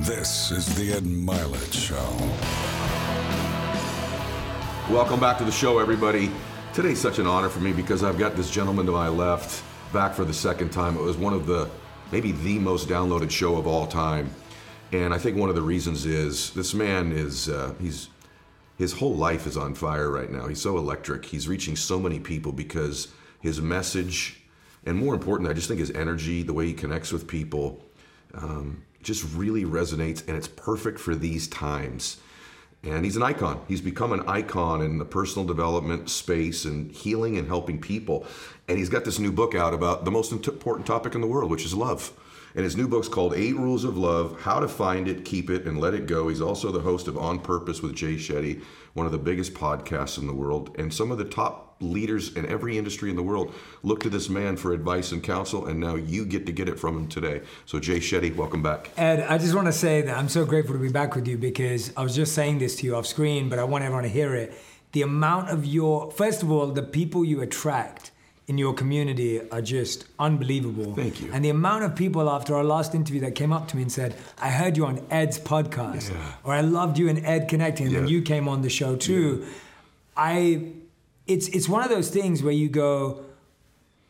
This is the Ed Mylett Show. Welcome back to the show, everybody. Today's such an honor for me because I've got this gentleman to my left back for the second time. It was one of the, maybe the most downloaded show of all time. And I think one of the reasons is this man is, uh, he's, his whole life is on fire right now. He's so electric. He's reaching so many people because his message, and more important, I just think his energy, the way he connects with people, um, just really resonates and it's perfect for these times. And he's an icon. He's become an icon in the personal development space and healing and helping people. And he's got this new book out about the most important topic in the world, which is love. And his new book's called Eight Rules of Love How to Find It, Keep It, and Let It Go. He's also the host of On Purpose with Jay Shetty, one of the biggest podcasts in the world. And some of the top leaders in every industry in the world look to this man for advice and counsel. And now you get to get it from him today. So, Jay Shetty, welcome back. Ed, I just want to say that I'm so grateful to be back with you because I was just saying this to you off screen, but I want everyone to hear it. The amount of your, first of all, the people you attract in your community are just unbelievable. Thank you. And the amount of people after our last interview that came up to me and said, I heard you on Ed's podcast, Yeah. or I loved you and Ed connecting, and then you came on the show too. I, it's it's one of those things where you go,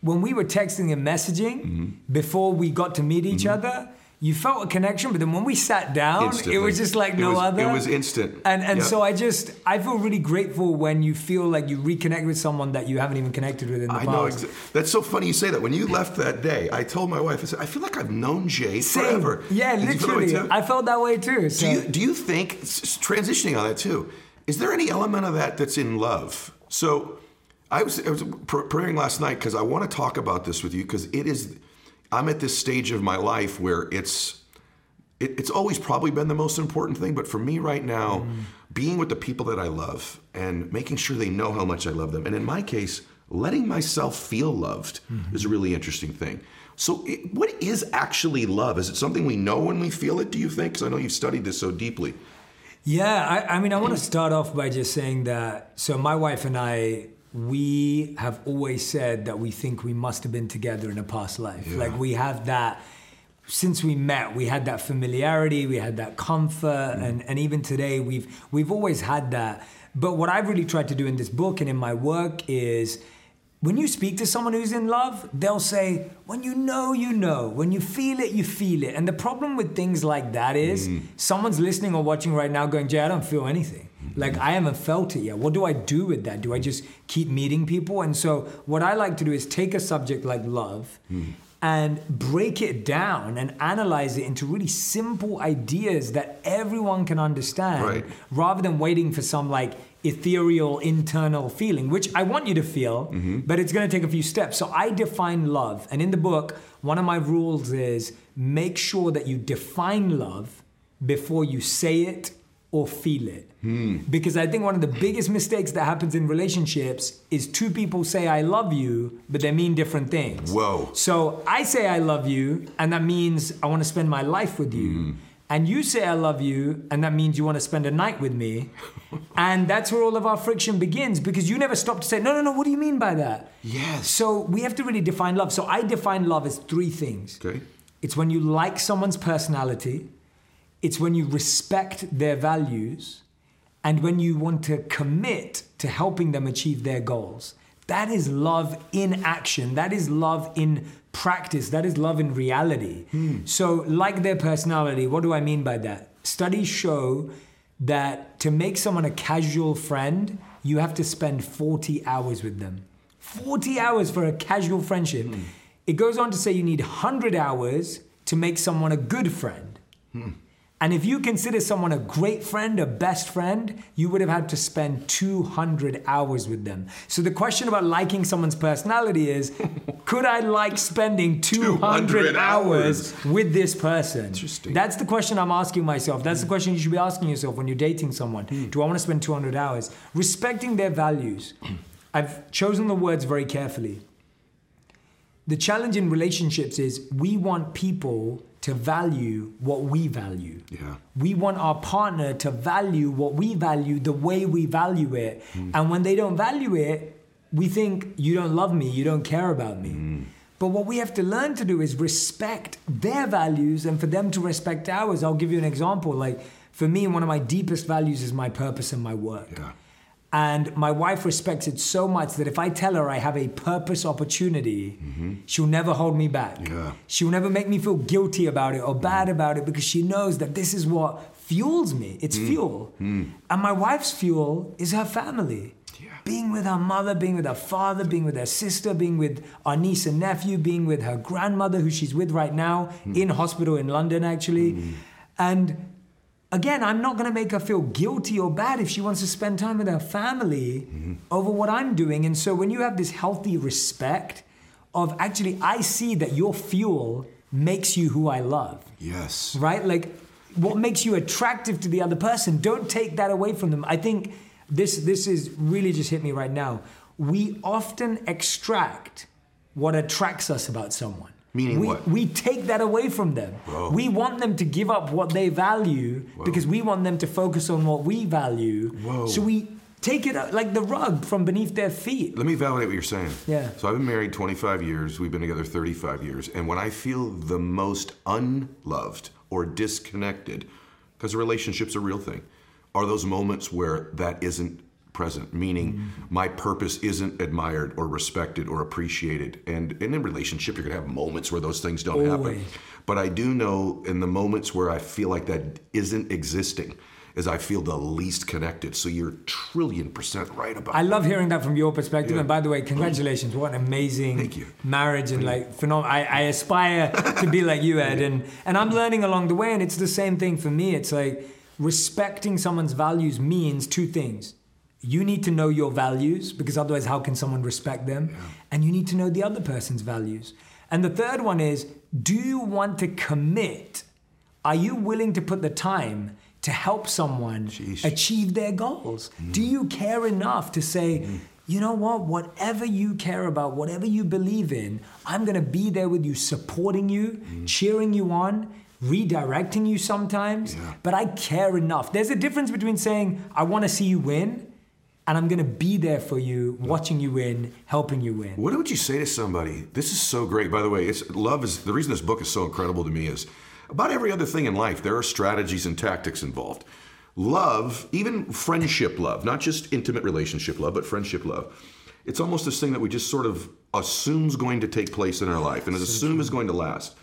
when we were texting and messaging Mm-hmm. before we got to meet each other, you felt a connection, but then when we sat down, it was just like It no was- other. it was instant. And and Yeah. so I just I feel really grateful when you feel like you reconnect with someone that you haven't even connected with in the I past. know. Exa- that's so funny you say that. When you left that day, I told my wife, I said, I feel like I've known Jay Same. forever. Yeah, Did you feel literally. I felt that way too. So Do you, do you think, transitioning on that too, is there any element of that that's in love? So I was, I was preparing last night because I want to talk about this with you because it is, I'm at this stage of my life where it's, it, it's always probably been the most important thing, but for me right now, mm. being with the people that I love and making sure they know how much I love them, and in my case, letting myself feel loved mm-hmm. is a really interesting thing. So, it, what is actually love? Is it something we know when we feel it? Do you think? Because I know you've studied this so deeply. Yeah, I, I mean, I want to start off by just saying that. So, my wife and I, we have always said that we think we must have been together in a past life. Yeah. Like, we have that, since we met, we had that familiarity, we had that comfort, mm. and, and even today, we've, we've always had that. But what I've really tried to do in this book and in my work is when you speak to someone who's in love, they'll say, when you know, you know. When you feel it, you feel it. And the problem with things like that is mm. someone's listening or watching right now going, Jay, I don't feel anything. Like, I haven't felt it yet. What do I do with that? Do I just keep meeting people? And so, what I like to do is take a subject like love mm. And break it down and analyze it into really simple ideas that everyone can understand Right. rather than waiting for some like ethereal internal feeling, which I want you to feel, mm-hmm. but it's going to take a few steps. So I define love. And in the book, one of my rules is make sure that you define love before you say it or feel it. Because I think one of the biggest mistakes that happens in relationships is two people say I love you, but they mean different things. Whoa. So I say I love you, and that means I want to spend my life with you. Mm-hmm. And you say I love you, and that means you want to spend a night with me. and that's where all of our friction begins because you never stop to say, no, no, no, what do you mean by that? Yes. So we have to really define love. So I define love as three things Okay. it's when you like someone's personality, it's when you respect their values, and when you want to commit to helping them achieve their goals. That is love in action. That is love in practice. That is love in reality. Hmm. So, like their personality, what do I mean by that? Studies show that to make someone a casual friend, you have to spend 40 hours with them. 40 hours for a casual friendship. Hmm. It goes on to say you need 100 hours to make someone a good friend. Hmm. And if you consider someone a great friend, a best friend, you would have had to spend 200 hours with them. So the question about liking someone's personality is could I like spending 200, 200 hours hours. with this person? Interesting. That's the question I'm asking myself. That's the hmm. question you should be asking yourself when you're dating someone. Hmm. Do I want to spend 200 hours? Respecting their values. I've chosen the words very carefully. The challenge in relationships is we want people to value what we value. Yeah. We want our partner to value what we value the way we value it. Hmm. And when they don't value it, we think, you don't love me, you don't care about me. Hmm. But what we have to learn to do is respect their values and for them to respect ours. I'll give you an example. Like, for me, one of my deepest values is my purpose and my work. Yeah. And my wife respects it so much that if I tell her I have a purpose opportunity, mm-hmm. she'll never hold me back. Yeah. She'll never make me feel guilty about it or mm. bad about it because she knows that this is what fuels me. It's mm. fuel. Mm. And my wife's fuel is her family. Yeah. Being with her mother, being with her father, being with her sister, being with our niece and nephew, being with her grandmother, who she's with right now in hospital in London, actually. And again, I'm not going to make her feel guilty or bad if she wants to spend time with her family mm-hmm. over what I'm doing. And so when you have this healthy respect of actually, I see that your fuel makes you who I love, Yes. right? Like what makes you attractive to the other person, don't take that away from them. I think this this is really just hit me right now. We often extract what attracts us about someone. Meaning we, what? We take that away from them. Whoa. We want them to give up what they value because we want them to focus on what we value. Whoa. So we take it uh, like the rug from beneath their feet. Let me validate what you're saying. Yeah. So I've been married 25 years. We've been together 35 years. And when I feel the most unloved or disconnected, because a relationship's a real thing, are those moments where that isn't present, meaning Mm-hmm. my purpose isn't admired or respected or appreciated. And, and in a relationship, you're gonna have moments where those things don't happen. But I do know in the moments where I feel like that isn't existing, is I feel the least connected. So you're trillion percent right about I love hearing that from your perspective. Yeah. And by the way, congratulations! What an amazing Thank you. marriage and like phenomenal. I, I aspire to be like you, Ed, and and I'm learning along the way. And it's the same thing for me. It's like respecting someone's values means two things. You need to know your values because otherwise, how can someone respect them? And you need to know the other person's values. And the third one is: Do you want to commit? Are you willing to put the time to help someone achieve their goals? Mm. Do you care enough to say, mm. you know what, whatever you care about, whatever you believe in, I'm going to be there with you, supporting you, mm. cheering you on, redirecting you sometimes, Yeah. but I care enough. There's a difference between saying, I want to see you win. And I'm gonna be there for you, watching you win, helping you win. What would you say to somebody? This is so great. By the way, it's love is the reason this book is so incredible to me is about every other thing in life, there are strategies and tactics involved. Love, even friendship love, not just intimate relationship love, but friendship love. It's almost this thing that we just sort of assume's going to take place in our life and assume is going to last.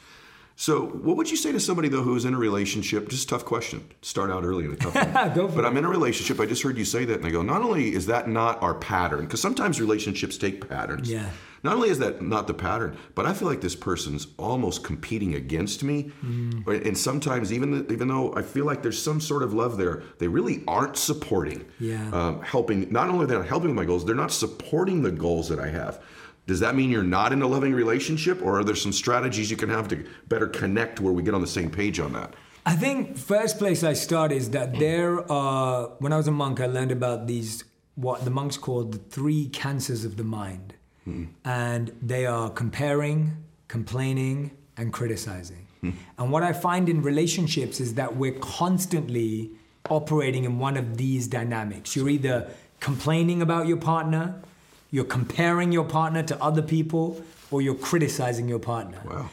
So, what would you say to somebody though who's in a relationship? Just a tough question. Start out early in a tough one. Go for but it. I'm in a relationship. I just heard you say that, and I go. Not only is that not our pattern, because sometimes relationships take patterns. Yeah. Not only is that not the pattern, but I feel like this person's almost competing against me. Mm. And sometimes, even even though I feel like there's some sort of love there, they really aren't supporting. Yeah. Um, helping. Not only they're not helping with my goals, they're not supporting the goals that I have. Does that mean you're not in a loving relationship, or are there some strategies you can have to better connect where we get on the same page on that? I think first place I start is that there are when I was a monk I learned about these what the monks called the three cancers of the mind. And they are comparing, complaining, and criticizing. And what I find in relationships is that we're constantly operating in one of these dynamics. You're either complaining about your partner, you're comparing your partner to other people, or you're criticizing your partner. Wow.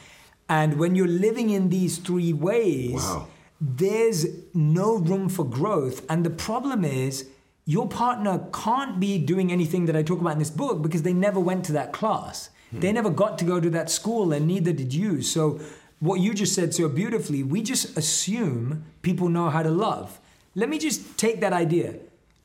And when you're living in these three ways, Wow. there's no room for growth. And the problem is, your partner can't be doing anything that I talk about in this book because they never went to that class. Hmm. They never got to go to that school, and neither did you. So, what you just said so beautifully, we just assume people know how to love. Let me just take that idea.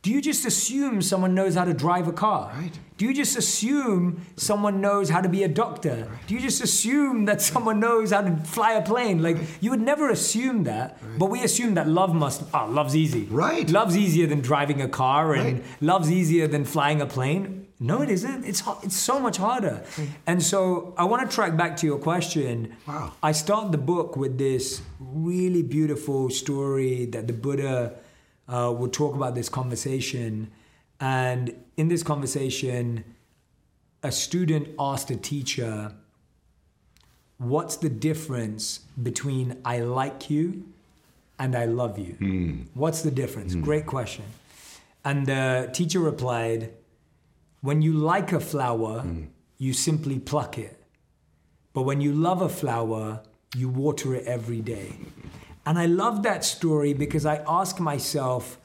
Do you just assume someone knows how to drive a car? Right. Do you just assume someone knows how to be a doctor? Do you just assume that someone knows how to fly a plane? Like you would never assume that, but we assume that love must. Oh, love's easy. Right. Love's easier than driving a car, and Right. love's easier than flying a plane. No, it isn't. It's it's so much harder. And so I want to track back to your question. Wow. I start the book with this really beautiful story that the Buddha uh, would talk about this conversation. And in this conversation, a student asked a teacher, What's the difference between I like you and I love you? Hmm. What's the difference? Hmm. Great question. And the teacher replied, When you like a flower, hmm. you simply pluck it. But when you love a flower, you water it every day. And I love that story because I ask myself,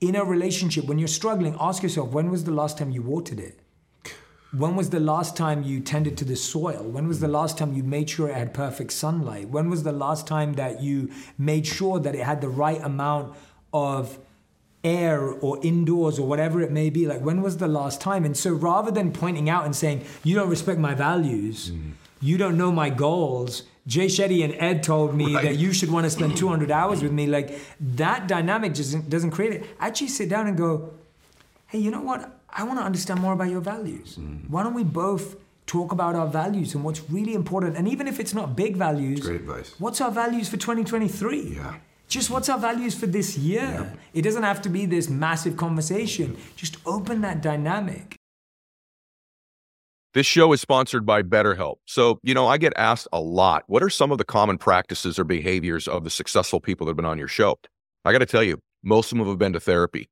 in a relationship, when you're struggling, ask yourself, when was the last time you watered it? When was the last time you tended to the soil? When was the mm. last time you made sure it had perfect sunlight? When was the last time that you made sure that it had the right amount of air or indoors or whatever it may be? Like, when was the last time? And so rather than pointing out and saying, you don't respect my values, mm. You don't know my goals, Jay Shetty and Ed told me Right. that you should want to spend 200 hours with me, like, that dynamic just doesn't create it. Actually, sit down and go, hey, you know what? I want to understand more about your values. Mm. Why don't we both talk about our values and what's really important? And even if it's not big values, Great advice. what's our values for 2023? Yeah. Just what's our values for this year? Yeah. It doesn't have to be this massive conversation. Just open that dynamic. This show is sponsored by BetterHelp. So, you know, I get asked a lot, what are some of the common practices or behaviors of the successful people that have been on your show? I got to tell you, most of them have been to therapy.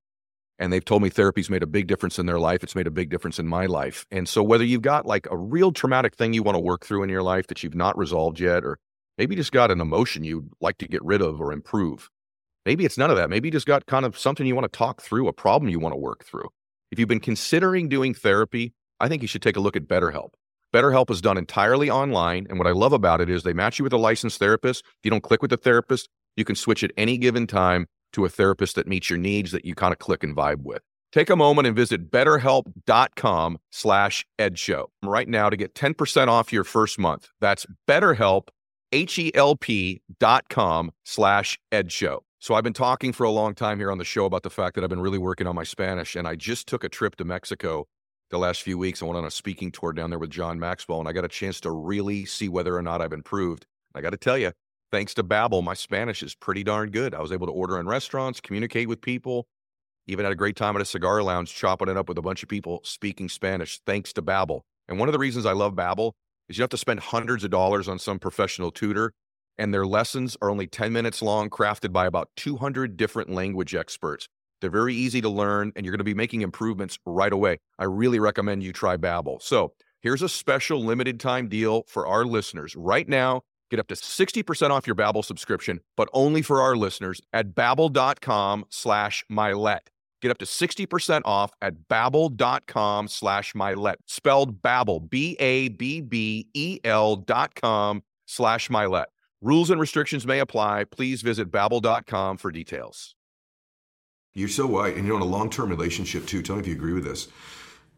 And they've told me therapy's made a big difference in their life. It's made a big difference in my life. And so, whether you've got like a real traumatic thing you want to work through in your life that you've not resolved yet, or maybe just got an emotion you'd like to get rid of or improve, maybe it's none of that. Maybe you just got kind of something you want to talk through, a problem you want to work through. If you've been considering doing therapy, I think you should take a look at BetterHelp. BetterHelp is done entirely online. And what I love about it is they match you with a licensed therapist. If you don't click with the therapist, you can switch at any given time to a therapist that meets your needs that you kind of click and vibe with. Take a moment and visit betterhelp.com slash edshow right now to get 10% off your first month. That's betterhelp, H-E-L-P dot com slash edshow. So I've been talking for a long time here on the show about the fact that I've been really working on my Spanish and I just took a trip to Mexico the last few weeks. I went on a speaking tour down there with John Maxwell, and I got a chance to really see whether or not I've improved. I got to tell you, thanks to Babbel, my Spanish is pretty darn good. I was able to order in restaurants, communicate with people, even had a great time at a cigar lounge, chopping it up with a bunch of people speaking Spanish, thanks to Babbel. And one of the reasons I love Babbel is you have to spend hundreds of dollars on some professional tutor, and their lessons are only 10 minutes long, crafted by about 200 different language experts. They're very easy to learn, and you're going to be making improvements right away. I really recommend you try Babbel. So here's a special limited time deal for our listeners. Right now, get up to 60% off your Babbel subscription, but only for our listeners at babbel.com slash mylett. Get up to 60% off at babbel.com slash mylett. Spelled Babbel, B-A-B-B-E-L dot com slash mylett. Rules and restrictions may apply. Please visit babbel.com for details. You're so right. And you know, in a long term relationship, too, tell me if you agree with this.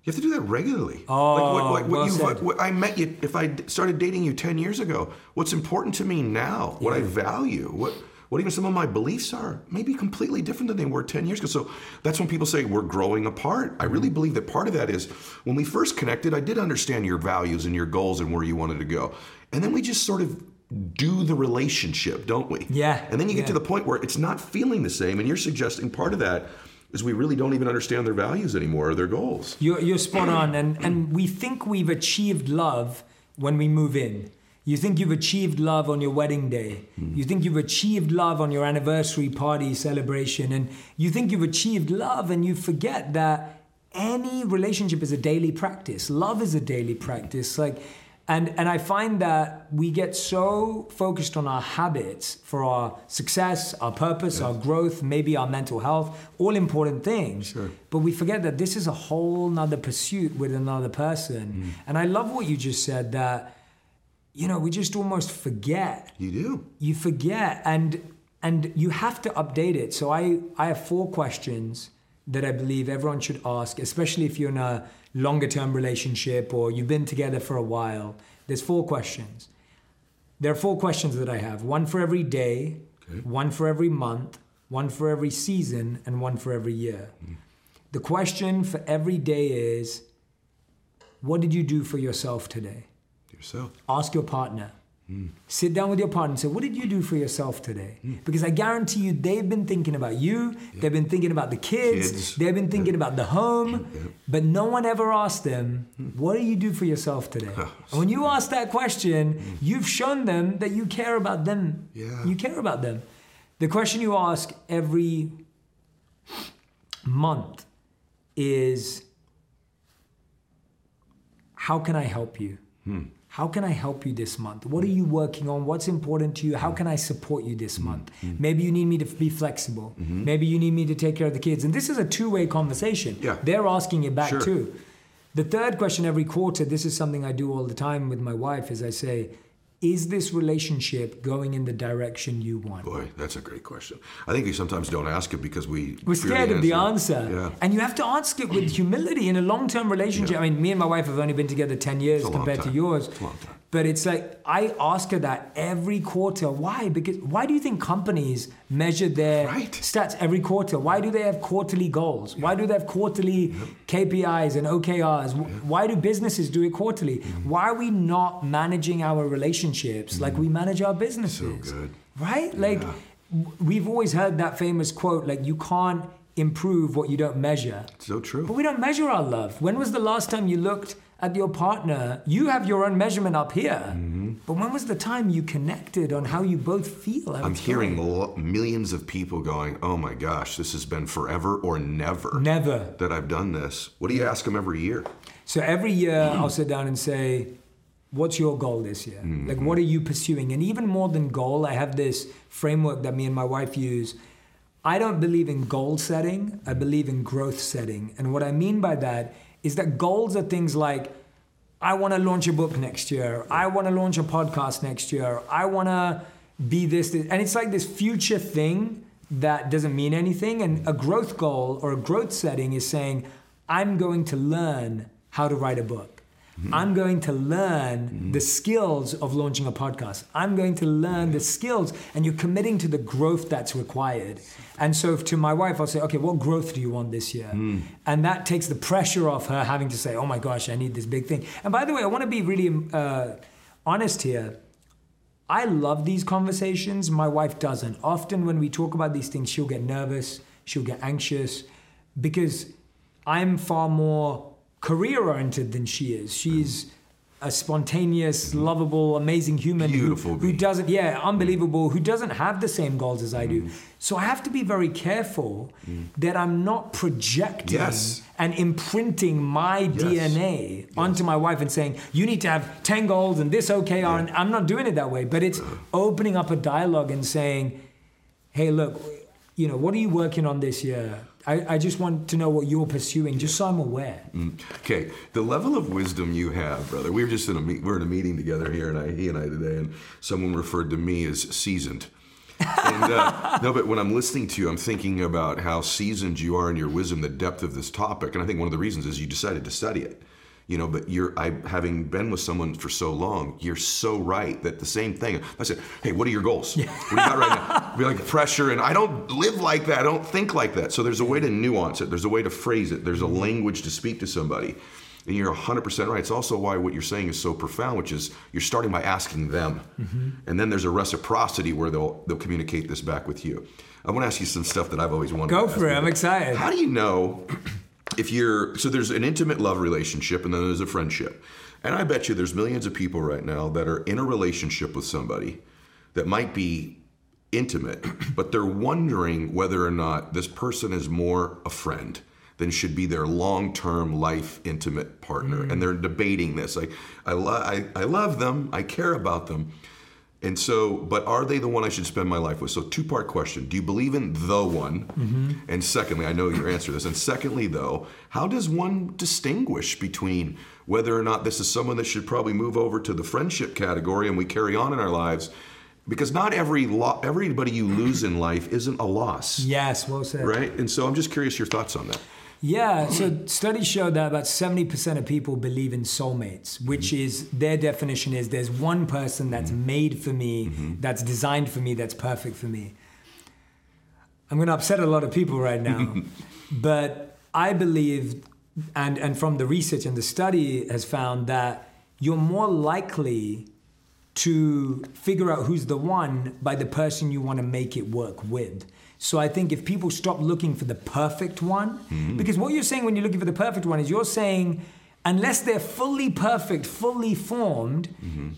You have to do that regularly. Oh, well you, said. what I met you, if I started dating you 10 years ago, what's important to me now, what I value, what, what even some of my beliefs are, may be completely different than they were 10 years ago. So that's when people say we're growing apart. I really mm-hmm. believe that part of that is when we first connected, I did understand your values and your goals and where you wanted to go. And then we just sort of do the relationship, don't we? Yeah, And then you get yeah. to the point where it's not feeling the same. And you're suggesting part of that is we really don't even understand their values anymore or their goals. You're, you're spot on. And, and we think we've achieved love when we move in. You think you've achieved love on your wedding day. Hmm. You think you've achieved love on your anniversary party celebration. And you think you've achieved love, and you forget that any relationship is a daily practice. Love is a daily practice. Like, and, and I find that we get so focused on our habits for our success, our purpose, our growth, maybe our mental health, all important things. Sure. But we forget that this is a whole nother pursuit with another person. Mm. And I love what you just said that, you know, we just almost forget You do. you forget and and you have to update it so i i have four questions that I believe everyone should ask, especially if you're in a longer term relationship or you've been together for a while. There's four questions. There are four questions that I have one for every day, one for every month, one for every season, and one for every year. Mm-hmm. The question for every day is what did you do for yourself today? Yourself. Ask your partner. Sit down with your partner and say, What did you do for yourself today? Hmm. Because I guarantee you, they've been thinking about you, they've been thinking about the kids, Kids. they've been thinking about the home, but no one ever asked them, hmm. What do you do for yourself today? And when you ask that question, hmm. you've shown them that you care about them. Yeah. You care about them. The question you ask every month is, How can I help you? How can I help you this month? What are you working on? What's important to you? How can I support you this mm-hmm. month? Maybe you need me to be flexible. Mm-hmm. Maybe you need me to take care of the kids. And this is a two way conversation. Yeah. They're asking it back Sure. too. The third question every quarter, this is something I do all the time with my wife, is I say, is this relationship going in the direction you want? Boy, that's a great question. I think we sometimes don't ask it because we We're scared of the answer. Yeah. And you have to ask it with humility in a long term relationship. Yeah. I mean, me and my wife have only been together 10 years It's a long compared to yours. It's a long time. But it's like, I ask her that every quarter. Why? Because why do you think companies measure their Right. stats every quarter? Why do they have quarterly goals? Why do they have quarterly KPIs and OKRs? Why do businesses do it quarterly? Mm-hmm. Why are we not managing our relationships like we manage our businesses? So good. Right? Like, we've always heard that famous quote, like, you can't improve what you don't measure. So true. But we don't measure our love. When was the last time you looked at your partner? You have your own measurement up here. Mm-hmm. But when was the time you connected on how you both feel? I'm hearing lo- millions of people going, "Oh my gosh, this has been forever or never Never. that I've done this." What do you ask them every year? So every year I'll sit down and say, What's your goal this year? Like, what are you pursuing? And even more than goal, I have this framework that me and my wife use. I don't believe in goal setting, I believe in growth setting. And what I mean by that is that goals are things like, I want to launch a book next year. I want to launch a podcast next year. I want to be this, this. And it's like this future thing that doesn't mean anything. And a growth goal or a growth setting is saying, I'm going to learn how to write a book. Mm-hmm. I'm going to learn mm-hmm. the skills of launching a podcast. I'm going to learn the skills, and you're committing to the growth that's required. And so to my wife, I'll say, okay, what growth do you want this year? Hmm. And that takes the pressure off her having to say, oh my gosh, I need this big thing. And by the way, I want to be really uh, honest here. I love these conversations. My wife doesn't. Often when we talk about these things, she'll get nervous, she'll get anxious because I'm far more career oriented than she is. She's mm. a spontaneous, lovable, amazing human who- Beautiful who, doesn't, yeah, unbelievable, who doesn't have the same goals as I do. Mm. So I have to be very careful mm. that I'm not projecting Yes. and imprinting my DNA onto my wife and saying, you need to have 10 goals and this OKR. And I'm not doing it that way, but it's uh. opening up a dialogue and saying, hey, look, you know, what are you working on this year? I, I just want to know what you're pursuing, just so I'm aware. Okay, the level of wisdom you have, brother. We were just in a meet, we're in a meeting together here, and I, he and I today, and someone referred to me as seasoned. and, uh, no, but when I'm listening to you, I'm thinking about how seasoned you are in your wisdom, the depth of this topic, and I think one of the reasons is you decided to study it. You know, but you're I having been with someone for so long, you're so right that the same thing. I said, "Hey, what are your goals? What do you got right now?" Be like pressure, and I don't live like that. I don't think like that. So there's a way to nuance it. There's a way to phrase it. There's a language to speak to somebody. And you're 100% right. It's also why what you're saying is so profound, which is you're starting by asking them. Mm-hmm. And then there's a reciprocity where they'll they'll communicate this back with you. I want to ask you some stuff that I've always wanted Go for it. I'm excited. How do you know if you're so there's an intimate love relationship and then there's a friendship. And I bet you there's millions of people right now that are in a relationship with somebody that might be intimate, but they're wondering whether or not this person is more a friend than should be their long-term life intimate partner. Mm. And they're debating this. Like, I, lo- I, I love them, I care about them. And so, but are they the one I should spend my life with? So, two part question Do you believe in the one? Mm-hmm. And secondly, I know your answer to this. And secondly, though, how does one distinguish between whether or not this is someone that should probably move over to the friendship category and we carry on in our lives? because not every lo- everybody you lose in life isn't a loss, Yes, well said. right? And so I'm just curious your thoughts on that. Yeah, so studies show that about 70% of people believe in soulmates, which mm-hmm. is their definition is there's one person that's mm-hmm. made for me, mm-hmm. that's designed for me, that's perfect for me. I'm going to upset a lot of people right now, but I believe, and, and from the research and the study has found that you're more likely to figure out who's the one by the person you want to make it work with. So I think if people stop looking for the perfect one, mm-hmm. because what you're saying when you're looking for the perfect one is you're saying, unless they're fully perfect, fully formed, mm-hmm.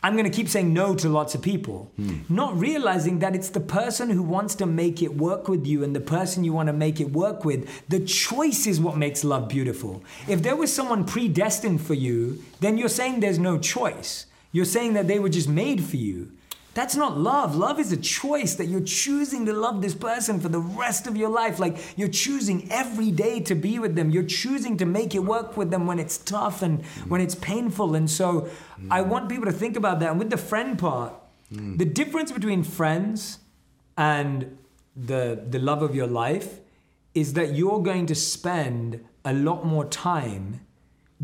I'm going to keep saying no to lots of people, hmm. not realizing that it's the person who wants to make it work with you and the person you want to make it work with. The choice is what makes love beautiful. If there was someone predestined for you, then you're saying there's no choice. You're saying that they were just made for you. That's not love. Love is a choice that you're choosing to love this person for the rest of your life. Like you're choosing every day to be with them. You're choosing to make it work with them when it's tough and when it's painful. And so I want people to think about that. And with the friend part, hmm. the difference between friends and the, the love of your life is that you're going to spend a lot more time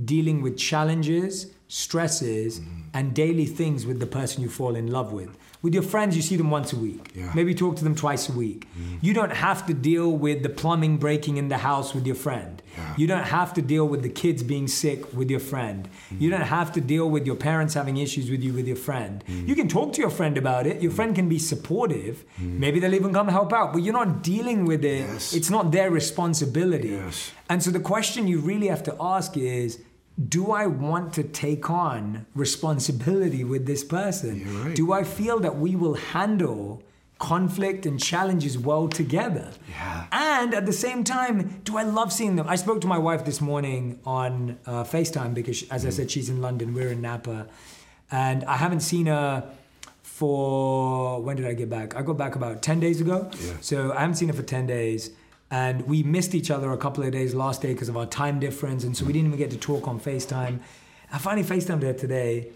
dealing with challenges, stresses, mm-hmm. and daily things with the person you fall in love with. With your friends, you see them once a week. Yeah. Maybe talk to them twice a week. Mm-hmm. You don't have to deal with the plumbing breaking in the house with your friend. Yeah. You don't have to deal with the kids being sick with your friend. You mm-hmm. don't have to deal with your parents having issues with you with your friend. You can talk to your friend about it. Your friend can be supportive. Maybe they'll even come help out, but you're not dealing with it. Yes. It's not their responsibility. Yes. And so the question you really have to ask is do I want to take on responsibility with this person? Right. Do I feel that we will handle conflict and challenges well together? Yeah. And at the same time, do I love seeing them? I spoke to my wife this morning on uh, FaceTime because, as I said, she's in London, we're in Napa. And I haven't seen her for, when did I get back? I got back about 10 days ago. Yeah. So I haven't seen her for 10 days. And we missed each other a couple of days last day because of our time difference. And so we didn't even get to talk on FaceTime. I finally FaceTimed her today.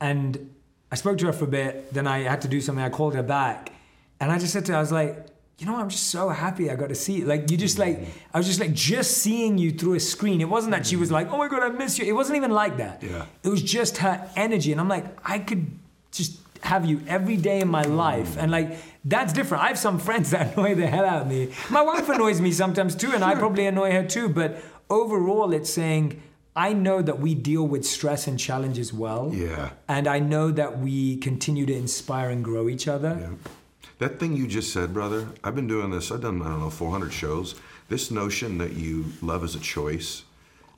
And I spoke to her for a bit. Then I had to do something. I called her back. And I just said to her, I was like, you know, I'm just so happy I got to see you. Like, you just like, I was just like, just seeing you through a screen. It wasn't that she was like, oh my God, I miss you. It wasn't even like that. Yeah. It was just her energy. And I'm like, I could just have you every day in my life. And like, that's different. I have some friends that annoy the hell out of me. My wife annoys me sometimes too, and I probably annoy her too. But overall, it's saying, I know that we deal with stress and challenges well. Yeah. And I know that we continue to inspire and grow each other. Yeah. That thing you just said, brother, I've been doing this, I've done, I don't know, 400 shows. This notion that you love is a choice,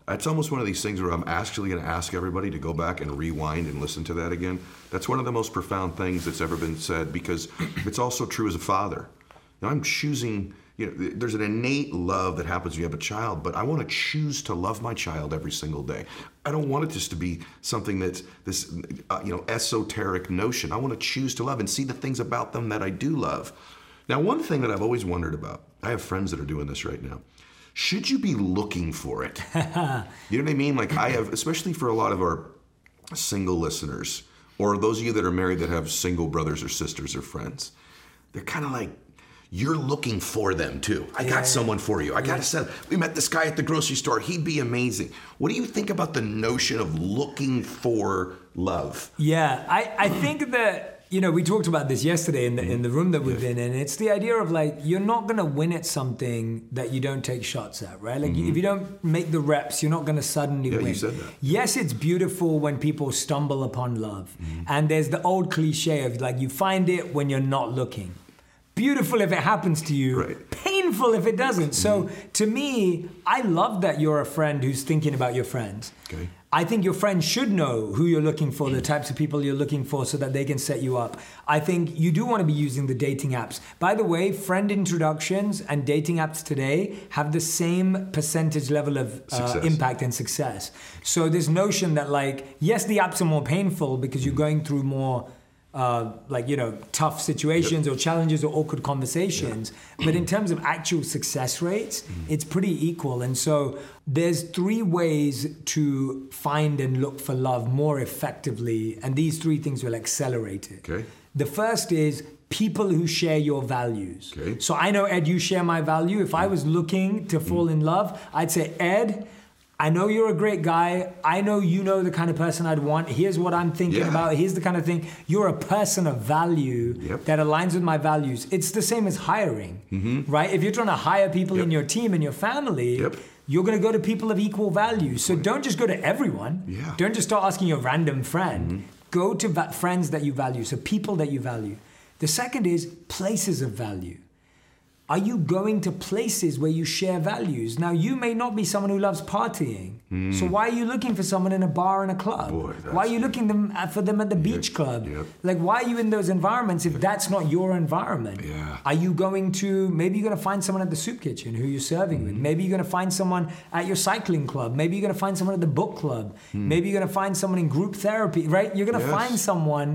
it's almost one of these things where I'm actually going to ask everybody to go back and rewind and listen to that again. That's one of the most profound things that's ever been said because it's also true as a father. Now, I'm choosing, you know, there's an innate love that happens when you have a child, but I want to choose to love my child every single day. I don't want it just to be something that's this, uh, you know, esoteric notion. I want to choose to love and see the things about them that I do love. Now, one thing that I've always wondered about, I have friends that are doing this right now. Should you be looking for it? you know what I mean? Like I have, especially for a lot of our single listeners, or those of you that are married that have single brothers or sisters or friends, they're kind of like, you're looking for them too. I got someone for you. I got to send. We met this guy at the grocery store. He'd be amazing. What do you think about the notion of looking for love? Yeah, I, I think that you know we talked about this yesterday in the in the room that we've been in. It's the idea of like you're not gonna win at something that you don't take shots at, right? Like if you don't make the reps, you're not gonna suddenly Yeah, you win. said that. Yes, it's beautiful when people stumble upon love, Mm-hmm. and there's the old cliche of like you find it when you're not looking. Beautiful if it happens to you. Right. Mm-hmm. Painful if it doesn't. So to me, I love that you're a friend who's thinking about your friends. Okay. I think your friends should know who you're looking for, the types of people you're looking for, so that they can set you up. I think you do want to be using the dating apps. By the way, friend introductions and dating apps today have the same percentage level of uh, impact and success. So this notion that like, yes, the apps are more painful because you're going through more uh, like you know tough situations or challenges or awkward conversations. But in terms of actual success rates Mm-hmm. it's pretty equal. And so there's three ways to find and look for love more effectively. And these three things will accelerate it. Okay. the first is people who share your values. Okay. so i know ed you share my value. If i was looking to fall in love i'd say ed I know you're a great guy. I know you know the kind of person I'd want. Here's what I'm thinking Yeah. about. Here's the kind of thing. You're a person of value Yep. that aligns with my values. It's the same as hiring, right? If you're trying to hire people in Mm-hmm. Your team and your family, Yep. you're going to go to people of equal value. So don't just go to everyone. Yeah. Mm-hmm. Don't just start asking your random friend. Go to va- friends that you value. So people that you value. The second is places of value. Are you going to places where you share values? Now, you may not be someone who loves partying. So, why are you looking for someone in a bar and a club? Mm. Boy, why are you looking them, uh, for them at the beach club? Like, why are you in those environments if that's not your environment? Are you going to, maybe you're going to find someone at the soup kitchen who you're serving Mm. with. Maybe you're going to find someone at your cycling club. Maybe you're going to find someone at the book club. Maybe you're going to find someone in group therapy, right? You're going to Mm. Yes. find someone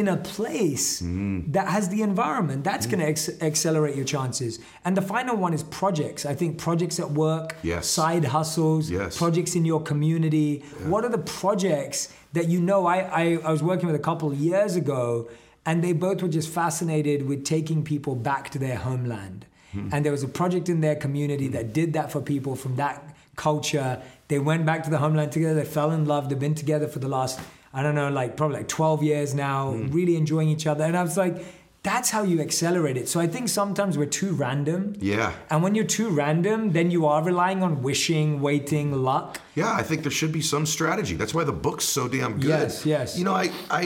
in a place that has the environment. That's going to ex- accelerate your chances. And the final one is projects. I think projects at work, Yes. side hustles, Yes. projects in your community. What are the projects that you know? I, I, I was working with a couple years ago, and they both were just fascinated with taking people back to their homeland. Hmm. And there was a project in their community that did that for people from that culture. They went back to the homeland together, they fell in love, they've been together for the last, I don't know, like probably like 12 years now, hmm. really enjoying each other. And I was like, that's how you accelerate it. So I think sometimes we're too random. Yeah. And when you're too random, then you are relying on wishing, waiting, luck. Yeah, I think there should be some strategy. That's why the book's so damn good. Yes, yes. You know, I I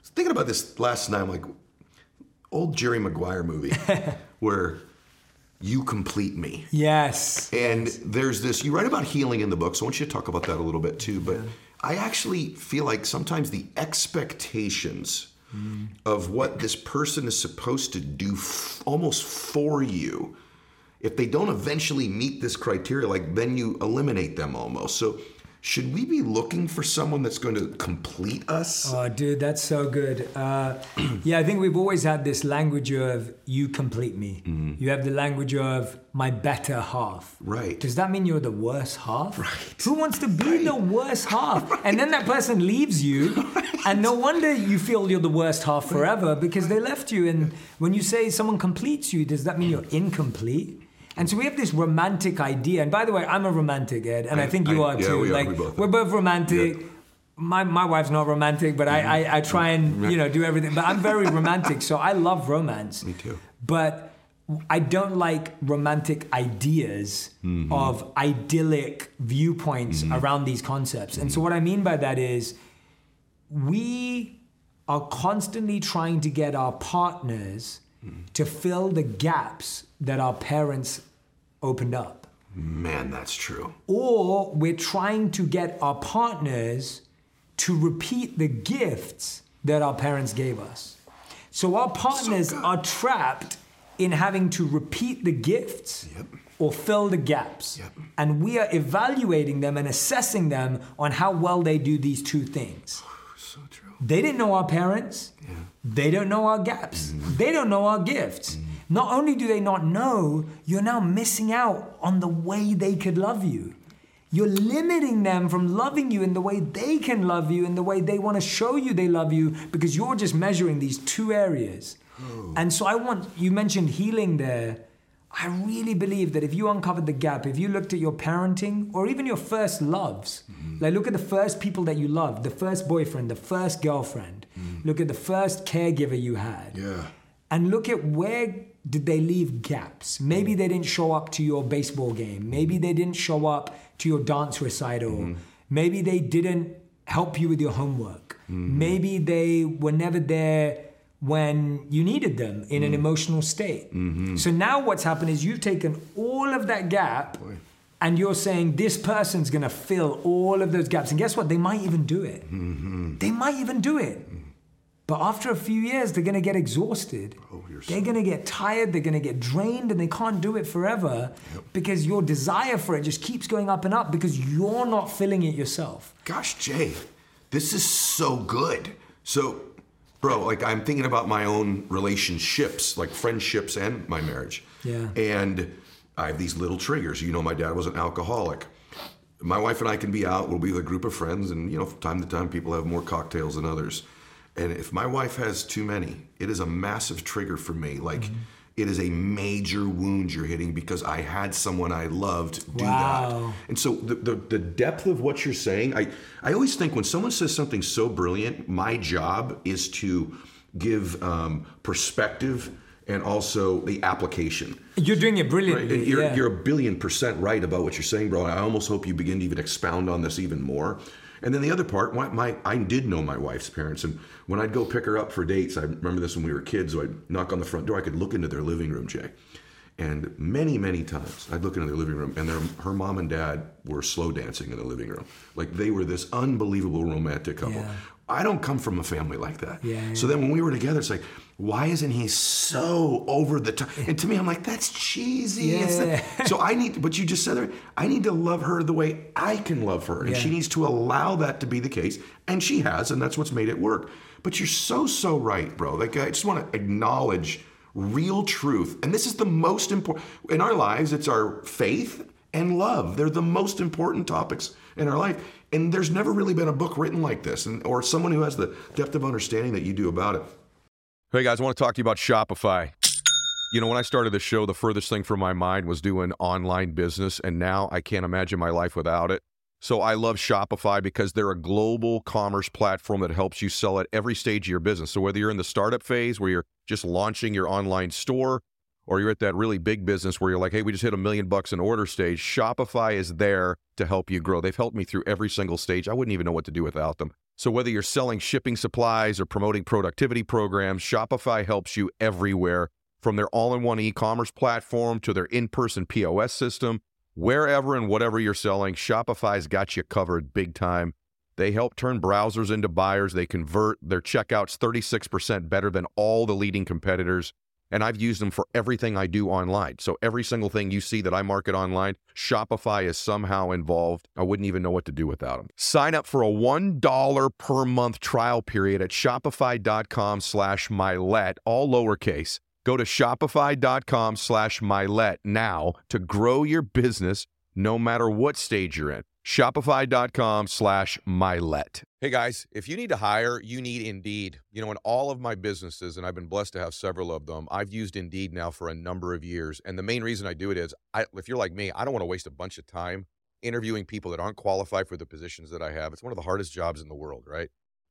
was thinking about this last night. I'm like, old Jerry Maguire movie where you complete me. Yes. And there's this, you write about healing in the book, so I want you to talk about that a little bit too. But I actually feel like sometimes the expectations of what this person is supposed to do f- almost for you, if they don't eventually meet this criteria, like then you eliminate them almost. So should we be looking for someone that's going to complete us? Oh, dude, that's so good. Uh, yeah, I think we've always had this language of you complete me. You have the language of my better half. Right. Does that mean you're the worst half? Right. Who wants to be the worst half? Right. And then that person leaves you, and no wonder you feel you're the worst half forever because they left you. And when you say someone completes you, does that mean you're incomplete? And so we have this romantic idea. And by the way, I'm a romantic, Ed, and I, I- think you I- are yeah, too. we are. like We both we're both romantic. Yeah. My, my wife's not romantic, but I, mm-hmm. I, I try and mm-hmm. you know do everything. But I'm very romantic, so I love romance. Me too. But I don't like romantic ideas Mm-hmm. of idyllic viewpoints mm-hmm. around these concepts. And so what I mean by that is we are constantly trying to get our partners to fill the gaps that our parents opened up Man, that's true. or we're trying to get our partners to repeat the gifts that our parents gave us. So our partners good. are trapped in having to repeat the gifts Yep. or fill the gaps. Yep. And we are evaluating them and assessing them on how well they do these two things. So true. They didn't know our parents. They don't know our gaps. Mm. They don't know our gifts. Mm. Not only do they not know, you're now missing out on the way they could love you. You're limiting them from loving you in the way they can love you, in the way they want to show you they love you, because you're just measuring these two areas. Oh. And so I want, you mentioned healing there. I really believe that if you uncovered the gap, if you looked at your parenting or even your first loves, mm. Like look at the first people that you loved, the first boyfriend, the first girlfriend, mm. look at the first caregiver you had, Yeah. and look at where did they leave gaps. Maybe mm. they didn't show up to your baseball game. Maybe they didn't show up to your dance recital. Mm-hmm. Maybe they didn't help you with your homework. Mm-hmm. Maybe they were never there when you needed them in an mm. emotional state. Mm-hmm. So now what's happened is you've taken all of that gap and you're saying this person's gonna fill all of those gaps. And guess what? They might even do it. Mm-hmm. They might even do it. But after a few years, they're going to get exhausted. Oh, you're they're going to get tired. They're going to get drained, and they can't do it forever because your desire for it just keeps going up and up because you're not filling it yourself. Gosh, Jay, this is so good. So bro, like I'm thinking about my own relationships, like friendships and my marriage. Yeah. And I have these little triggers. You know, my dad was an alcoholic. My wife and I can be out. We'll be with a group of friends, and you know, from time to time, people have more cocktails than others. And if my wife has too many, it is a massive trigger for me. Like. It is a major wound you're hitting because I had someone I loved do Wow. that. And so the, the, the depth of what you're saying, I, I always think when someone says something so brilliant, my job is to give um, perspective and also the application. You're doing it Right? brilliantly. And you're, yeah. you're a billion percent right about what you're saying, bro. I almost hope you begin to even expound on this even more. And then the other part, my, my I did know my wife's parents, and when I'd go pick her up for dates, I remember this when we were kids. So I'd knock on the front door. I could look into their living room, Jay, and many, many times I'd look into their living room, and their, her mom and dad were slow dancing in the living room, like they were this unbelievable romantic couple. Yeah. I don't come from a family like that. Yeah, So then when we were together, it's like, why isn't he so over the top? And to me, I'm like, that's cheesy. Yeah. so I need, but you just said there, I need to love her the way I can love her. And Yeah. she needs to allow that to be the case. And she has, and that's what's made it work. But you're so, so right, bro. Like, I just want to acknowledge real truth. And this is the most important, in our lives, it's our faith and love. They're the most important topics in our life. And there's never really been a book written like this, and, or someone who has the depth of understanding that you do about it. Hey guys, I want to talk to you about Shopify. You know, when I started the show, the furthest thing from my mind was doing online business, and now I can't imagine my life without it. So I love Shopify because they're a global commerce platform that helps you sell at every stage of your business. So whether you're in the startup phase where you're just launching your online store, or you're at that really big business where you're like, hey, we just hit a million bucks in order stage, Shopify is there to help you grow. They've helped me through every single stage. I wouldn't even know what to do without them. So whether you're selling shipping supplies or promoting productivity programs, Shopify helps you everywhere from their all-in-one e-commerce platform to their in-person POS system, wherever and whatever you're selling, Shopify's got you covered big time. They help turn browsers into buyers. They convert their checkouts 36% better than all the leading competitors. And I've used them for everything I do online. So every single thing you see that I market online, Shopify is somehow involved. I wouldn't even know what to do without them. Sign up for a $1 per month trial period at shopify.com slash mylett, all lowercase. Go to shopify.com slash mylett now to grow your business no matter what stage you're in. Shopify.com slash mylett. Hey guys, if you need to hire, you need Indeed. You know, in all of my businesses, and I've been blessed to have several of them, I've used Indeed now for a number of years. And the main reason I do it is, I, if you're like me, I don't want to waste a bunch of time interviewing people that aren't qualified for the positions that I have. It's one of the hardest jobs in the world, right?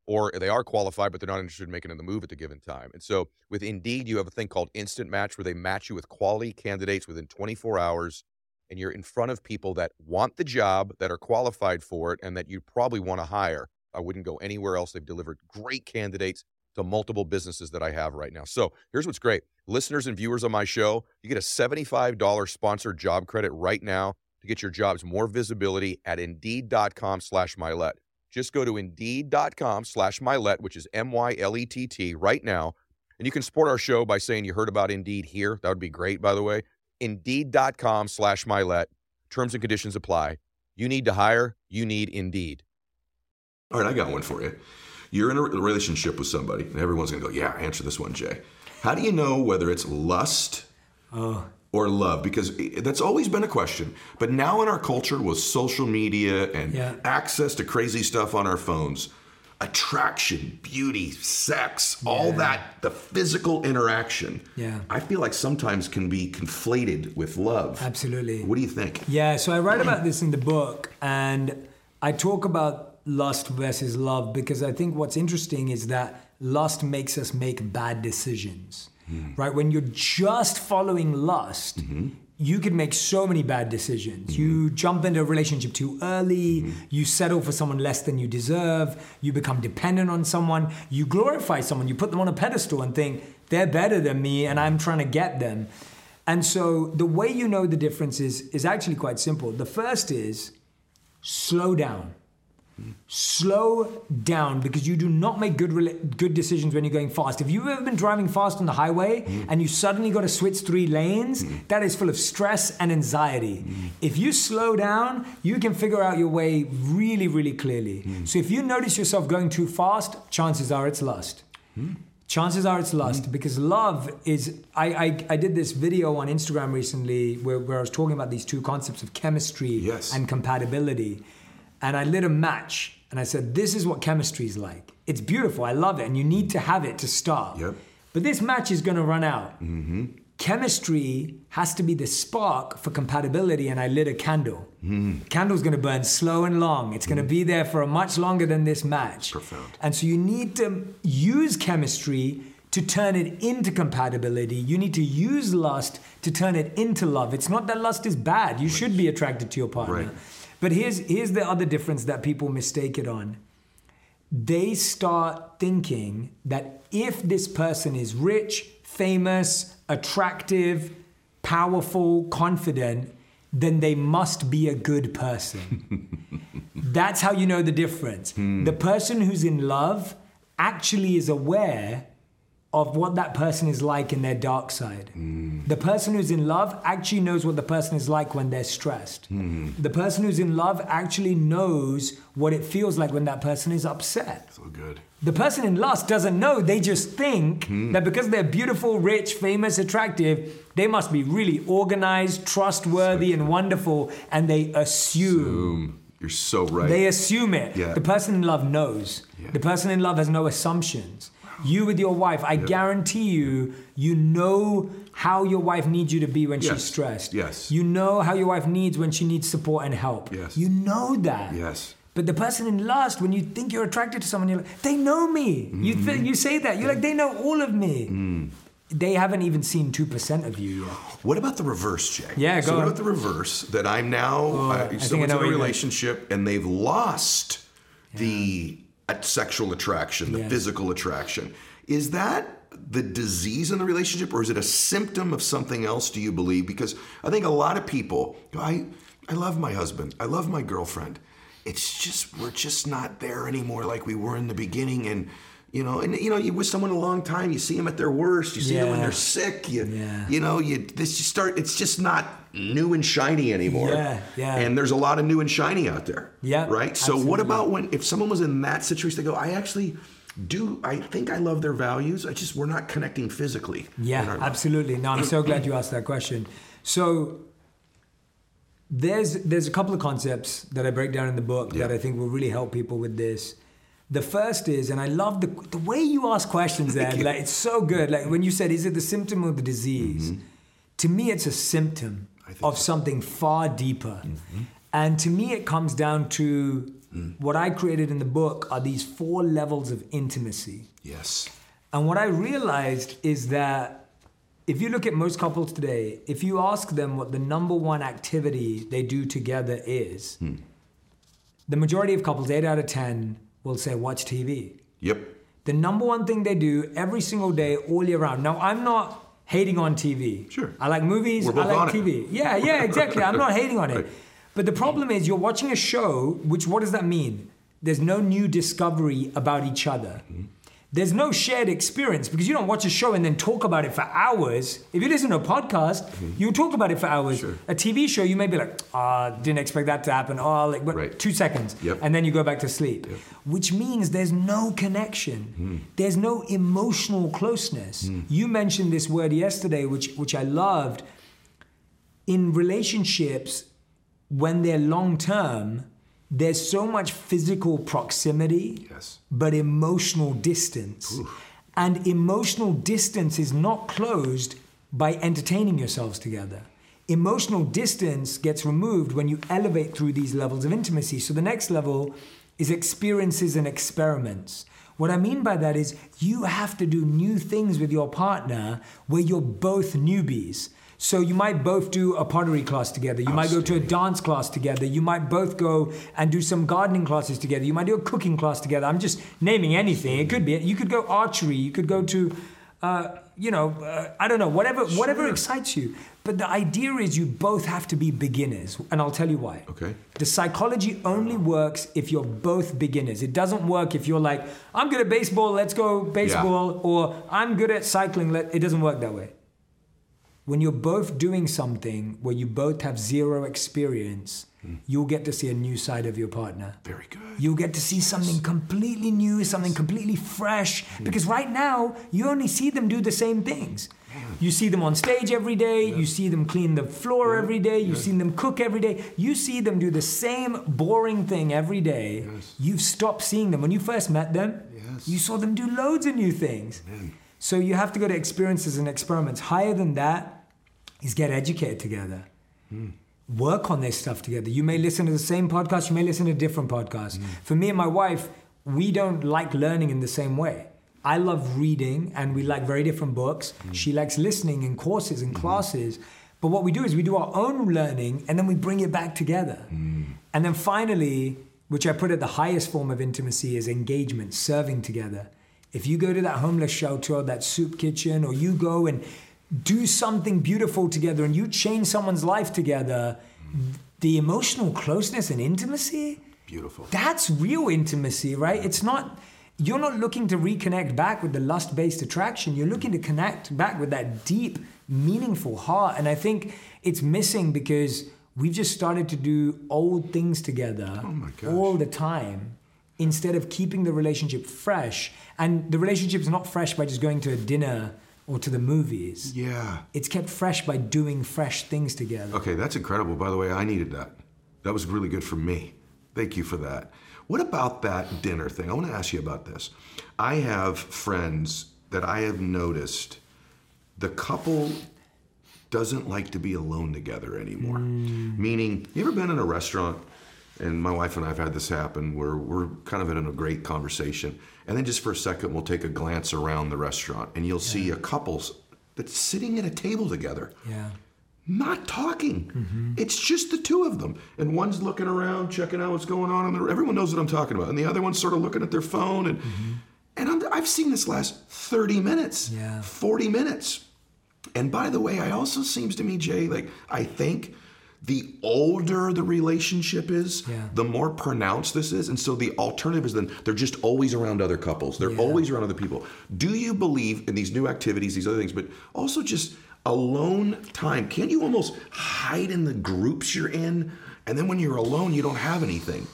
Or they are qualified, but they're not interested in making the move at the given time. And so with Indeed, you have a thing called Instant Match where they match you with quality candidates within 24 hours and you're in front of people that want the job, that are qualified for it, and that you probably want to hire. I wouldn't go anywhere else. They've delivered great candidates to multiple businesses that I have right now. So here's what's great listeners and viewers on my show, you get a $75 sponsored job credit right now to get your jobs more visibility at indeed.com slash mylett. Just go to indeed.com slash mylett, which is M Y L E T T, right now. And you can support our show by saying you heard about Indeed here. That would be great, by the way. Indeed.com slash mylett. Terms and conditions apply. You need to hire, you need Indeed. All right, I got one for you. You're in a relationship with somebody, and everyone's gonna go, "Yeah, answer this one, Jay." How do you know whether it's lust or love? Because that's always been a question. But now in our culture, with social media and Yeah. access to crazy stuff on our phones, attraction, beauty, sex, all that, the physical interaction, Yeah. I feel like sometimes can be conflated with love. Absolutely. What do you think? Yeah, so I write about this in the book, and I talk about lust versus love because I think what's interesting is that lust makes us make bad decisions, hmm. right? When you're just following lust, mm-hmm. You could make so many bad decisions. You jump into a relationship too early, mm-hmm. you settle for someone less than you deserve, you become dependent on someone, you glorify someone, you put them on a pedestal and think, they're better than me, and I'm trying to get them. And so the way you know the difference is, is actually quite simple. The first is slow down. Slow down because you do not make good good decisions when you're going fast. If you've ever been driving fast on the highway and you suddenly got to switch three lanes, that is full of stress and anxiety. If you slow down, you can figure out your way really, really clearly. So if you notice yourself going too fast, chances are it's lust. chances are it's lust because love is I, I i did this video on instagram recently where, where i was talking about these two concepts of chemistry Yes. and compatibility and i lit a match and i said this is what chemistry is like. It's beautiful. I love it and you need to have it to start. Yep. but this match is going to run out. Mm-hmm. Chemistry has to be the spark for compatibility and i lit a candle. Mm. Candle's going to burn slow and long. It's going to be there for a much longer than this match. Profound. and so you need to use chemistry to turn it into compatibility. You need to use lust to turn it into love. It's not that lust is bad. You should be attracted to your partner. Right. But here's here's the other difference that people mistake it on they start thinking that if this person is rich, famous, attractive, powerful, confident, then they must be a good person. That's how you know the difference. Hmm. The person who's in love actually is aware of what that person is like in their dark side. Mm. The person who's in love actually knows what the person is like when they're stressed. Mm. The person who's in love actually knows what it feels like when that person is upset. So good. The person in lust doesn't know. They just think mm. that because they're beautiful, rich, famous, attractive, they must be really organized, trustworthy, and wonderful, and they assume. Boom. You're so right. They assume it. Yeah. The person in love knows. Yeah. The person in love has no assumptions. You with your wife, I guarantee you, you know how your wife needs you to be when Yes. she's stressed. Yes. You know how your wife needs when she needs support and help. Yes. You know that. Yes. But the person in lust, when you think you're attracted to someone, you're like, they know me. You Mm-hmm. th- you say that. You're like, they know all of me. Mm. They haven't even seen 2% of you yet. What about the reverse, Jay? Yeah, So go what on. about the reverse? That I'm now Oh, uh, someone's in a where you're going. relationship and they've lost the uh, sexual attraction, the Yeah. physical attraction. Is that the disease in the relationship, or is it a symptom of something else? Do you believe? Because I think a lot of people, I, I love my husband, I love my girlfriend. It's just we're just not there anymore like we were in the beginning, and. You know, and you know, you with someone a long time, you see them at their worst. You see them when they're sick. You, Yeah. you know, you this you start. It's just not new and shiny anymore. Yeah, yeah. And there's a lot of new and shiny out there. Yeah, Right. So what about when if someone was in that situation? They go, I actually do. I think I love their values. I just we're not connecting physically. Yeah, absolutely. No, I'm so glad you asked that question. So there's there's a couple of concepts that I break down in the book that I think will really help people with this. The first is, and I love the the way you ask questions there. Like it's so good. Like when you said, "Is it the symptom of the disease?" To me, it's a symptom Mm-hmm. of so. something far deeper. Mm-hmm. And to me, it comes down to Mm. what I created in the book are these four levels of intimacy. Yes. And what I realized is that if you look at most couples today, if you ask them what the number one activity they do together is, the majority of couples, 8 out of 10, will say watch TV. Yep. The number one thing they do every single day, all year round. Now, I'm not hating on TV. Sure. I like movies, We're both I like it. TV. Yeah, yeah, exactly. I'm not hating on it. Right. But the problem is you're watching a show, which what does that mean? There's no new discovery about each other. Mm-hmm. There's no shared experience because you don't watch a show and then talk about it for hours. If you listen to a podcast, you talk about it for hours. Mm-hmm. Sure. A TV show, you may be like, ah, didn't expect that to happen. Oh, like, but Right. two seconds. Yep. And then you go back to sleep. Which means there's no connection. There's no emotional closeness. You mentioned this word yesterday, which, which I loved. In relationships, when they're long term, there's so much physical proximity, Yes. but emotional distance. And emotional distance is not closed by entertaining yourselves together. Emotional distance gets removed when you elevate through these levels of intimacy. So the next level is experiences and experiments. What I mean by that is you have to do new things with your partner where you're both newbies. So you might both do a pottery class together. You might go to a dance class together. You might both go and do some gardening classes together. You might do a cooking class together. I'm just naming anything. It could be. You could go archery. You could go to, uh, you know, uh, I don't know, whatever, whatever excites you. But the idea is you both have to be beginners, and I'll tell you why. Okay. The psychology only works if you're both beginners. It doesn't work if you're like, I'm good at baseball, let's go baseball, or I'm good at cycling. Let, it doesn't work that way. When you're both doing something where you both have zero experience, hmm. you'll get to see a new side of your partner. Very good. You'll get to see something completely new, something completely fresh. Hmm. Because right now, you only see them do the same things. You see them on stage every day, you see them clean the floor every day, you see them cook every day, you see them do the same boring thing every day. You've stopped seeing them. When you first met them, Yes. you saw them do loads of new things. So you have to go to experiences and experiments. Higher than that is get educated together hmm. work on this stuff together. You may listen to the same podcast, you may listen to different podcasts. Hmm. For me and my wife, we don't like learning in the same way. I love reading and we like very different books. Hmm. She likes listening in courses and classes. But what we do is we do our own learning and then we bring it back together. And then finally, which I put at the highest form of intimacy, is engagement, serving together. If you go to that homeless shelter or that soup kitchen, or you go and do something beautiful together and you change someone's life together, the emotional closeness and intimacy, Beautiful. that's real intimacy, right? It's not, you're not looking to reconnect back with the lust based attraction. You're looking to connect back with that deep, meaningful heart. And I think it's missing because we've just started to do old things together Oh all the time instead of keeping the relationship fresh. And the relationship is not fresh by just going to a dinner or to the movies. Yeah. It's kept fresh by doing fresh things together. Okay, that's incredible. By the way, I needed that. That was really good for me. Thank you for that. What about that dinner thing? I want to ask you about this. I have friends that I have noticed the couple doesn't like to be alone together anymore. Hmm. Meaning, you ever been in a restaurant and my wife and I have had this happen where we're kind of in a great conversation, and then just for a second we'll take a glance around the restaurant and you'll see a couple that's sitting at a table together Yeah. not talking. Mm-hmm. It's just the two of them. And one's looking around, checking out what's going on. And everyone knows what I'm talking about. And the other one's sort of looking at their phone. And, mm-hmm. and I'm, I've seen this last 30 minutes, Yeah. 40 minutes. And by the way, I also seems to me, Jay, like I think the older the relationship is, Yeah. the more pronounced this is. And so the alternative is then they're just always around other couples. They're always around other people. Do you believe in these new activities, these other things, but also just alone time? Can't you almost hide in the groups you're in? And then when you're alone, you don't have anything.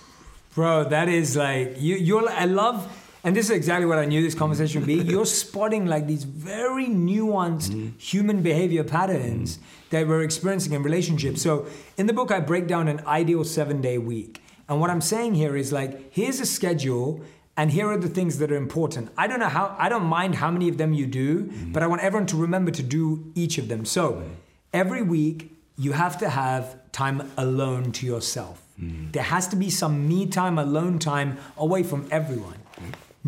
Bro, that is like you. You're. I love, and this is exactly what I knew this conversation would be. You're spotting like these very nuanced mm-hmm. human behavior patterns mm-hmm. that we're experiencing in relationships. So in the book, I break down an ideal seven-day week, and what I'm saying here is like, here's a schedule. And here are the things that are important. I don't know how, I don't mind how many of them you do, mm-hmm. but I want everyone to remember to do each of them. So every week, you have to have time alone to yourself. There has to be some me time, alone time away from everyone.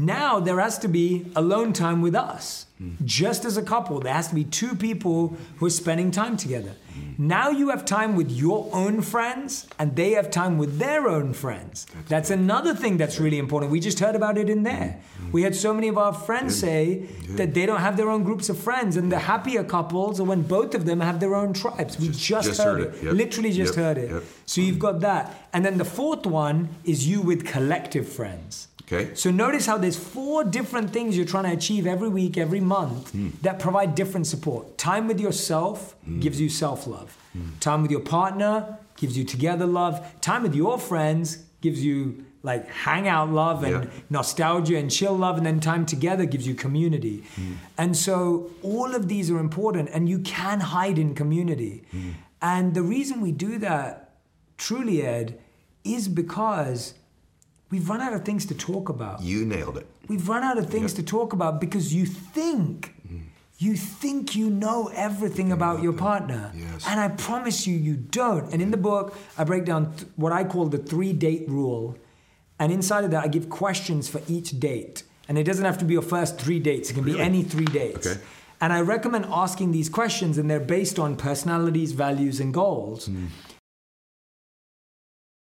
Now there has to be alone time with us. Just as a couple, there has to be two people who are spending time together. Now you have time with your own friends, and they have time with their own friends. That's another thing that's really important. We just heard about it in there. Mm-hmm. We had so many of our friends say that they don't have their own groups of friends, and the happier couples are when both of them have their own tribes. We just, just heard, heard it. it. Yep. Literally just Yep. heard it. Yep. So you've got that. And then the fourth one is you with collective friends. Okay? So notice how there's four different things you're trying to achieve every week, every month hmm. that provide different support. Time with yourself hmm. gives you self-love. Hmm. Time with your partner gives you together love. Time with your friends gives you like hangout love and Yeah. nostalgia and chill love and then time together gives you community. And so all of these are important and you can hide in community. And the reason we do that truly Ed is because we've run out of things to talk about. You nailed it. We've run out of things to talk about because you think, mm. you think you know everything about your partner. Yes. And I promise you, you don't. And in the book, I break down th- what I call the three date rule. And inside of that, I give questions for each date. And it doesn't have to be your first three dates, it can be any three dates. Okay. And I recommend asking these questions, and they're based on personalities, values, and goals. Mm.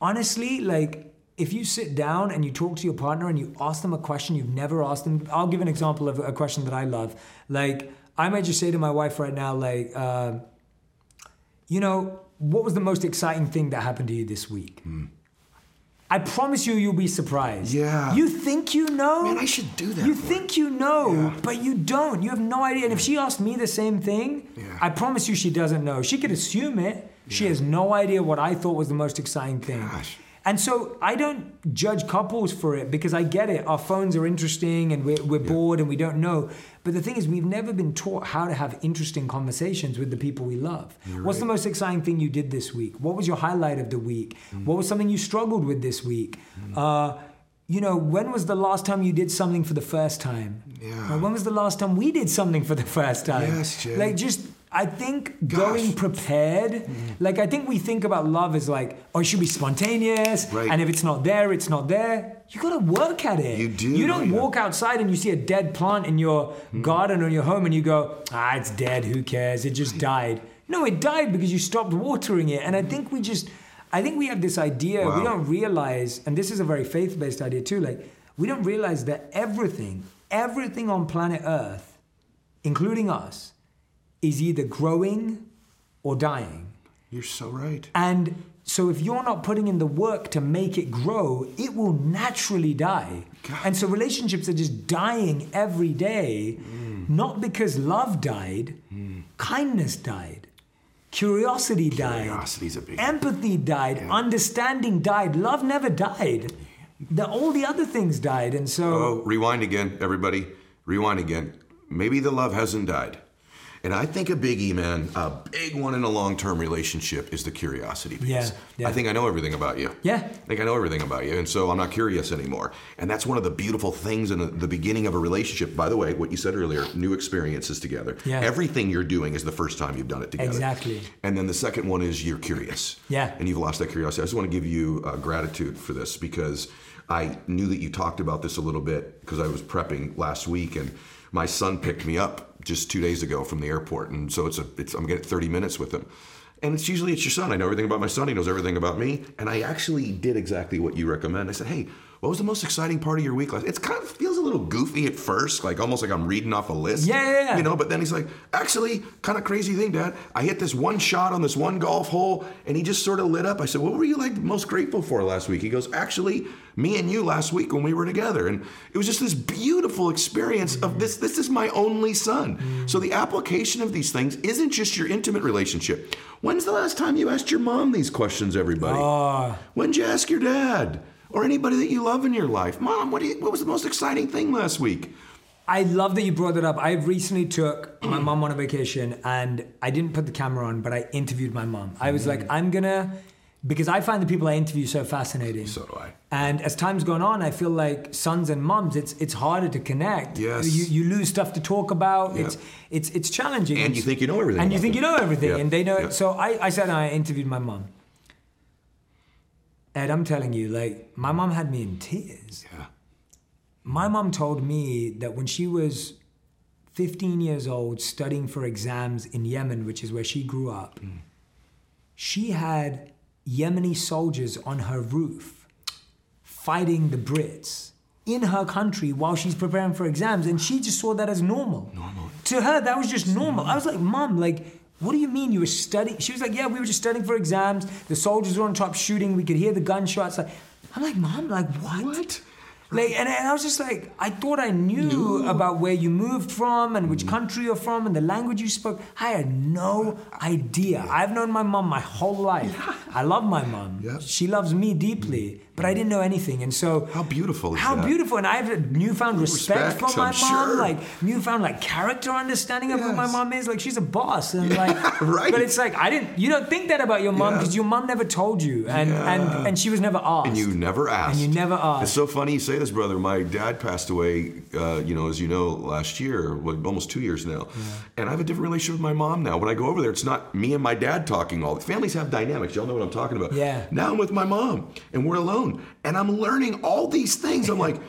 Honestly, like if you sit down and you talk to your partner and you ask them a question you've never asked them, I'll give an example of a question that I love. Like I might just say to my wife right now, like, uh, you know, what was the most exciting thing that happened to you this week? I promise you, you'll be surprised. Yeah. You think you know? Man, I should do that You more. think you know, but you don't. You have no idea. And if she asked me the same thing, Yeah. I promise you she doesn't know. She could assume it. She has no idea what I thought was the most exciting thing. Gosh. And so I don't judge couples for it because I get it. Our phones are interesting and we're, we're bored and we don't know. But the thing is, we've never been taught how to have interesting conversations with the people we love. What's the most exciting thing you did this week? What was your highlight of the week? Mm. What was something you struggled with this week? Uh, you know, when was the last time you did something for the first time? Yeah. Or when was the last time we did something for the first time? Yes, Jay. Like just I think Gosh. going prepared, like I think we think about love as like, oh, it should be spontaneous, Right. and if it's not there, it's not there. You gotta work at it. You do, You don't walk outside and you see a dead plant in your Hmm. garden or your home and you go, ah, it's dead. Who cares? It just died. No, it died because you stopped watering it. And I think we just, I think we have this idea. We don't realize, and this is a very faith-based idea too. Like we don't realize that everything, everything on planet Earth, including us, is either growing or dying. You're so right. And so if you're not putting in the work to make it grow, it will naturally die. And so relationships are just dying every day, mm. not because love died, mm. kindness died. Curiosity died. Curiosity's a big- Empathy died. Understanding died. Love never died. The, all the other things died. And so Oh, rewind again, everybody. Rewind again. Maybe the love hasn't died. And I think a biggie, man, a big one in a long term relationship is the curiosity piece. Yeah, yeah. I think I know everything about you. Yeah. I think I know everything about you. And so I'm not curious anymore. And that's one of the beautiful things in the- beginning of a relationship. By the way, what you said earlier new experiences together. Yeah. Everything you're doing is the first time you've done it together. Exactly. And then the second one is you're curious. Yeah. And you've lost that curiosity. I just want to give you uh, gratitude for this because I knew that you talked about this a little bit because I was prepping last week and my son picked me up just two days ago from the airport. And so it's a, it's, I'm getting 30 minutes with him. And it's usually it's your son. I know everything about my son. He knows everything about me. And I actually did exactly what you recommend. I said, hey, what was the most exciting part of your week last? It's kind of feels a little goofy at first, like almost like I'm reading off a list. Yeah, yeah, yeah. You know, but then he's like, actually, kind of crazy thing, Dad. I hit this one shot on this one golf hole, and he just sort of lit up. I said, what were you like most grateful for last week? He goes, actually, me and you last week when we were together, and it was just this beautiful experience of this. This is my only son. So the application of these things isn't just your intimate relationship. When's the last time you asked your mom these questions, everybody? Ah. When'd you ask your dad? Or anybody that you love in your life? Mom, what, do you, what was the most exciting thing last week? I love that you brought that up. I recently took my mom on a vacation and I didn't put the camera on, but I interviewed my mom. I was like, mm. I'm gonna, because I find the people I interview so fascinating. So do I. And as time's gone on, I feel like sons and moms, it's it's harder to connect. Yes. You, you lose stuff to talk about. Yeah. It's it's it's challenging. And you think you know everything And you think you know everything, Yeah. and they know. Yeah. So I I sat and I interviewed my mom. Ed, I'm telling you, like my mom had me in tears. Yeah. My mom told me that when she was 15 years old, studying for exams in Yemen, which is where she grew up, hmm. she had Yemeni soldiers on her roof fighting the Brits in her country while she's preparing for exams, and she just saw that as normal. Normal. To her, that was just normal. I was like, Mom, like, what do you mean you were studying? She was like, Yeah, we were just studying for exams. The soldiers were on top shooting. We could hear the gunshots. Like, I'm like, Mom, like, what? What? Like, and, and I was just like, I thought I knew about where you moved from and Mm. which country you're from and the language you spoke. I had no idea. I've known my mom my whole life. I love my mom. Yeah. She loves me deeply. But I didn't know anything. And so How beautiful is how that? beautiful, and I have a newfound respect, Respect, for my I'm mom, sure. like newfound like character understanding of who my mom is. Like she's a boss, and like, right. But it's like I didn't. You don't think that about your mom Yeah. because your mom never told you, and and and she was never asked. And you never asked. And you never asked. It's so funny you say this, brother. My dad passed away, uh, you know, as you know, last year, well, almost two years now. And I have a different relationship with my mom now. When I go over there, it's not me and my dad talking all. Families have dynamics. Y'all know what I'm talking about. Yeah. Now I'm with my mom, and we're alone, and I'm learning all these things. I'm like,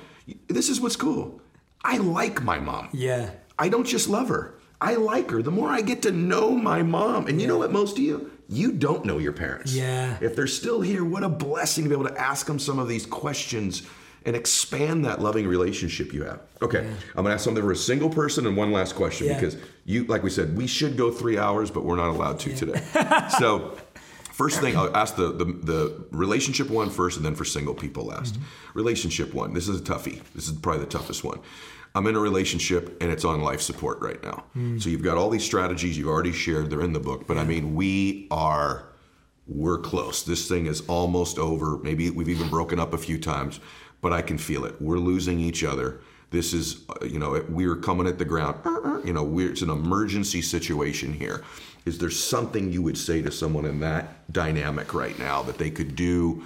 this is what's cool. I like my mom. Yeah. I don't just love her. I like her. The more I get to know my mom, and you know what, most of you, you don't know your parents. Yeah. If they're still here, what a blessing to be able to ask them some of these questions and expand that loving relationship you have. Okay, I'm gonna ask something for a single person and one last question Yeah. because you, like we said, we should go three hours, but we're not allowed to today. so, first thing, I'll ask the, the the relationship one first, and then for single people last. Mm-hmm. Relationship one. This is a toughie. This is probably the toughest one. I'm in a relationship and it's on life support right now. Mm. So you've got all these strategies you've already shared. They're in the book, but I mean, we are we're close. This thing is almost over. Maybe we've even broken up a few times, but I can feel it. We're losing each other. This is, uh, you know, we're coming at the ground. Uh, uh, you know, we're, it's an emergency situation here. Is there something you would say to someone in that dynamic right now that they could do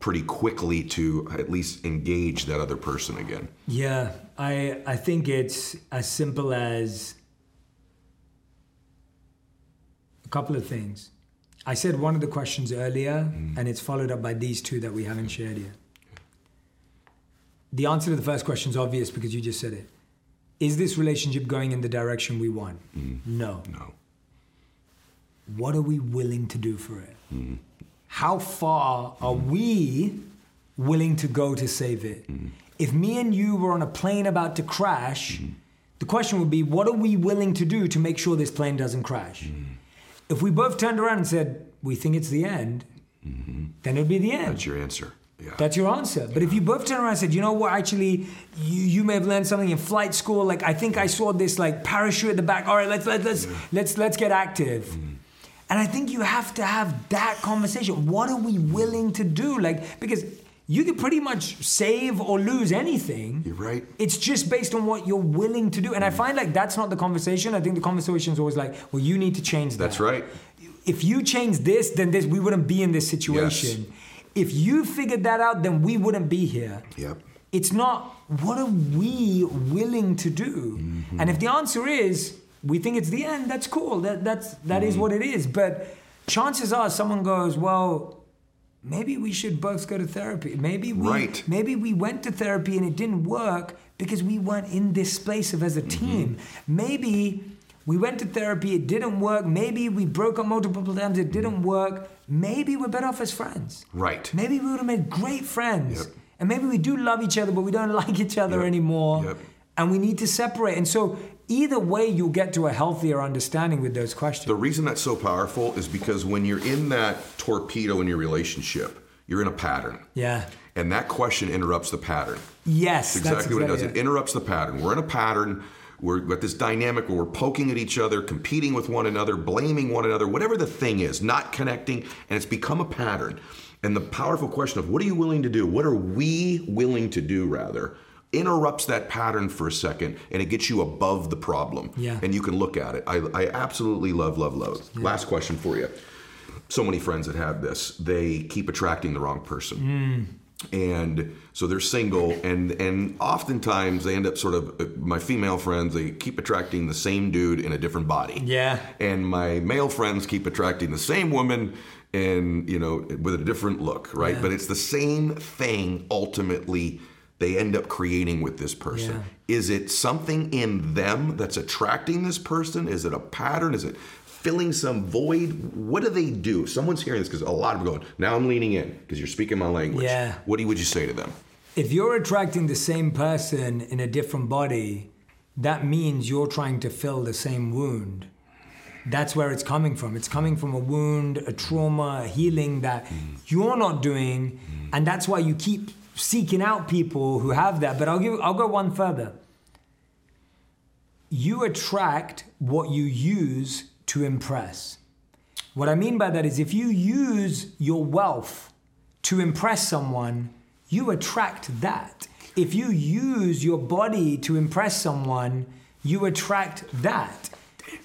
pretty quickly to at least engage that other person again? Yeah, I I think it's as simple as a couple of things. I said one of the questions earlier, mm-hmm. and it's followed up by these two that we haven't shared yet. The answer to the first question is obvious because you just said it. Is this relationship going in the direction we want? Mm-hmm. No. No. What are we willing to do for it? Hmm. How far are hmm. we willing to go to save it? Hmm. If me and you were on a plane about to crash, the question would be what are we willing to do to make sure this plane doesn't crash? If we both turned around and said, we think it's the end, mm-hmm. then it'd be the end. That's your answer. Yeah. That's your answer. But if you both turn around and said, you know what, actually, you, you may have learned something in flight school. Like I think I saw this like parachute at the back. All right, let's let, let's let's let's get active. Mm. And I think you have to have that conversation. What are we willing to do? Like because you can pretty much save or lose anything. You're right. It's just based on what you're willing to do. And I find like that's not the conversation. I think the conversation is always like, well, you need to change that. That's right. If you change this, then this we wouldn't be in this situation. Yes. If you figured that out, then we wouldn't be here. Yep. It's not what are we willing to do? Mm-hmm. And if the answer is we think it's the end, that's cool. That that's that is Mm-hmm. what it is. But chances are someone goes, well, maybe we should both go to therapy. Maybe we Right. maybe we went to therapy and it didn't work because we weren't in this space of as a Mm-hmm. team. Maybe we went to therapy, it didn't work. Maybe we broke up multiple times, it didn't work. Maybe we're better off as friends. Right. Maybe we would have made great friends. Yep. And maybe we do love each other, but we don't like each other Yep. anymore. Yep. And we need to separate. And so either way, you'll get to a healthier understanding with those questions. The reason that's so powerful is because when you're in that torpedo in your relationship, you're in a pattern. yeah. And that question interrupts the pattern. Yes. That's exactly what it does. exactly It interrupts the pattern. We're in a pattern. We're got this dynamic where we're poking at each other, competing with one another, blaming one another, whatever the thing is, not connecting, and it's become a pattern. And the powerful question of what are you willing to do? What are we willing to do, rather? Interrupts that pattern for a second and it gets you above the problem. Yeah. And you can look at it. I, I absolutely love, love, love. Last question for you. So many friends that have this, they keep attracting the wrong person and so they're single and and oftentimes they end up sort of uh, my female friends they keep attracting the same dude in a different body Yeah. and my male friends keep attracting the same woman and you know with a different look right Yeah. but it's the same thing ultimately they end up creating with this person. Yeah. is it something in them that's attracting this person? Is it a pattern? Is it filling some void? What do they do? Someone's hearing this because a lot of them are going now i'm leaning in because you're speaking my language. Yeah. what do you, would you say to them? If you're attracting the same person in a different body, that means you're trying to fill the same wound. That's where it's coming from. It's coming from a wound, a trauma, a healing that mm. you're not doing, mm. and that's why you keep seeking out people who have that. But I'll give I'll go one further. You attract what you use to impress. What I mean by that is if you use your wealth to impress someone, you attract that. If you use your body to impress someone, you attract that.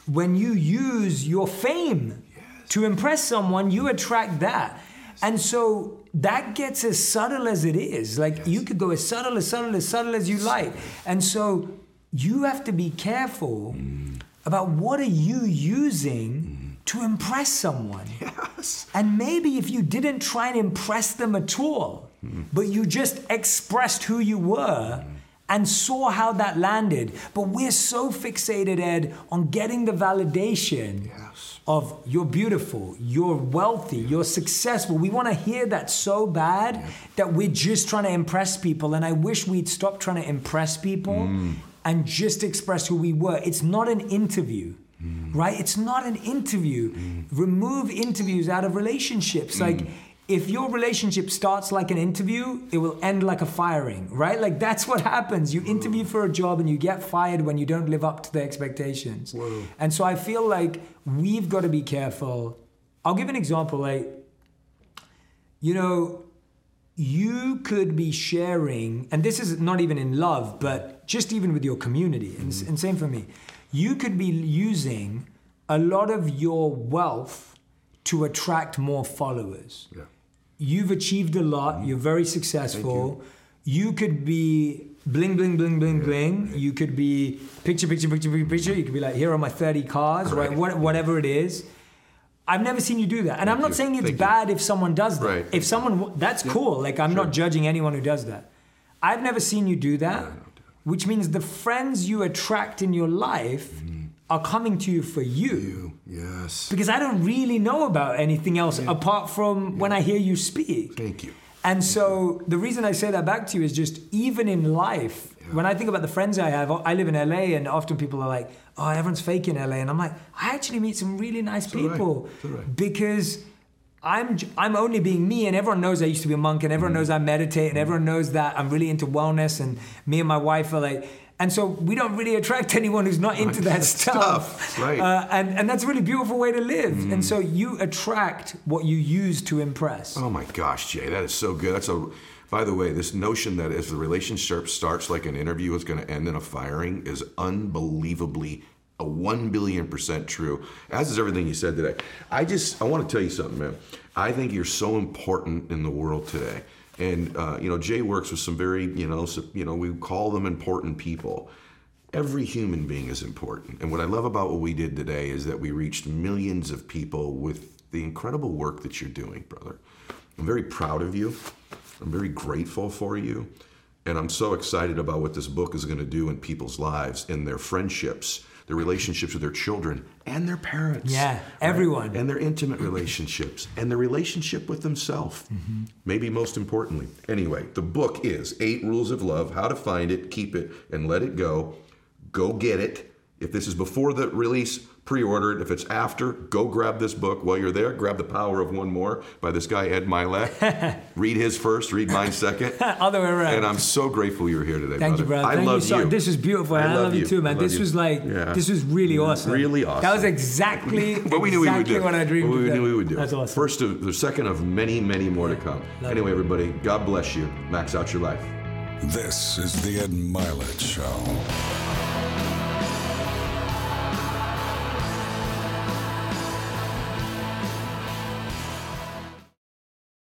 When you use your fame to impress someone, you attract that. And so that gets as subtle as it is. Like you could go as subtle, as subtle, as subtle as you like. And so you have to be careful mm. about what are you using mm. to impress someone. Yes. And maybe if you didn't try and impress them at all, mm. but you just expressed who you were and saw how that landed. But we're so fixated, Ed, on getting the validation Yes. of you're beautiful, you're wealthy, you're successful. We want to hear that so bad that we're just trying to impress people. And I wish we'd stop trying to impress people mm. and just express who we were. It's not an interview. Mm. Right? It's not an interview. Mm. Remove interviews out of relationships. Like, if your relationship starts like an interview, it will end like a firing, right? Like that's what happens. You interview for a job and you get fired when you don't live up to the expectations. And so I feel like we've got to be careful. I'll give an example. Like, you know, you could be sharing, and this is not even in love, but just even with your community, and, and same for me. You could be using a lot of your wealth to attract more followers. Yeah. You've achieved a lot, you're very successful. You. could be bling, bling, bling, bling, bling. You could be picture, picture, picture, picture, picture. You could be like, here are my 30 cars, right? What, whatever it is. I've never seen you do that. And I'm not you. saying it's Thank you. bad if someone does that. Right. If someone, that's cool. Like, I'm not judging anyone who does that. I've never seen you do that, which means the friends you attract in your life are coming to you for you. Yes. Because I don't really know about anything else apart from when I hear you speak. Thank you. And so the reason I say that back to you is just even in life, when I think about the friends I have, I live in LA and often people are like, oh, everyone's fake in LA. And I'm like, I actually meet some really nice do I. people So do I. because I'm, I'm only being me and everyone knows I used to be a monk and everyone mm. knows I meditate and mm. everyone knows that I'm really into wellness and me and my wife are like, and so we don't really attract anyone who's not into that stuff. Stuff, right. Uh, and, and that's a really beautiful way to live. Mm. And so you attract what you use to impress. Oh my gosh, Jay, that is so good. That's a. By the way, this notion that if the relationship starts like an interview, it's going to end in a firing is unbelievably a one billion percent true. As is everything you said today. I just I want to tell you something, man. I think you're so important in the world today. And uh, you know, Jay works with some very you know so, you know we call them important people. Every human being is important. And what I love about what we did today is that we reached millions of people with the incredible work that you're doing, brother. I'm very proud of you. I'm very grateful for you. And I'm so excited about what this book is going to do in people's lives, in their friendships, their relationships with their children and their parents. Yeah, everyone. And their intimate relationships and their relationship with themselves. Mm-hmm. Maybe most importantly. Anyway, the book is Eight Rules of Love How to Find It, Keep It, and Let It Go. Go get it. If this is before the release, pre order it. If it's after, go grab this book. While you're there, grab The Power of One More by this guy, Ed Mylett. read his first, read mine second. Other way around. And I'm so grateful you're here today, Thank brother. you, brother. I Thank love you so This was beautiful. and I, love, you too, man. This you. was like, Yeah. this was really awesome. Really awesome. That was exactly, What we knew we would exactly do. what I dreamed What we of. knew we would do. That's awesome. First of the second of many, many more to come. Love anyway, it. everybody, God bless you. Max out your life. This is the Ed Mylett Show.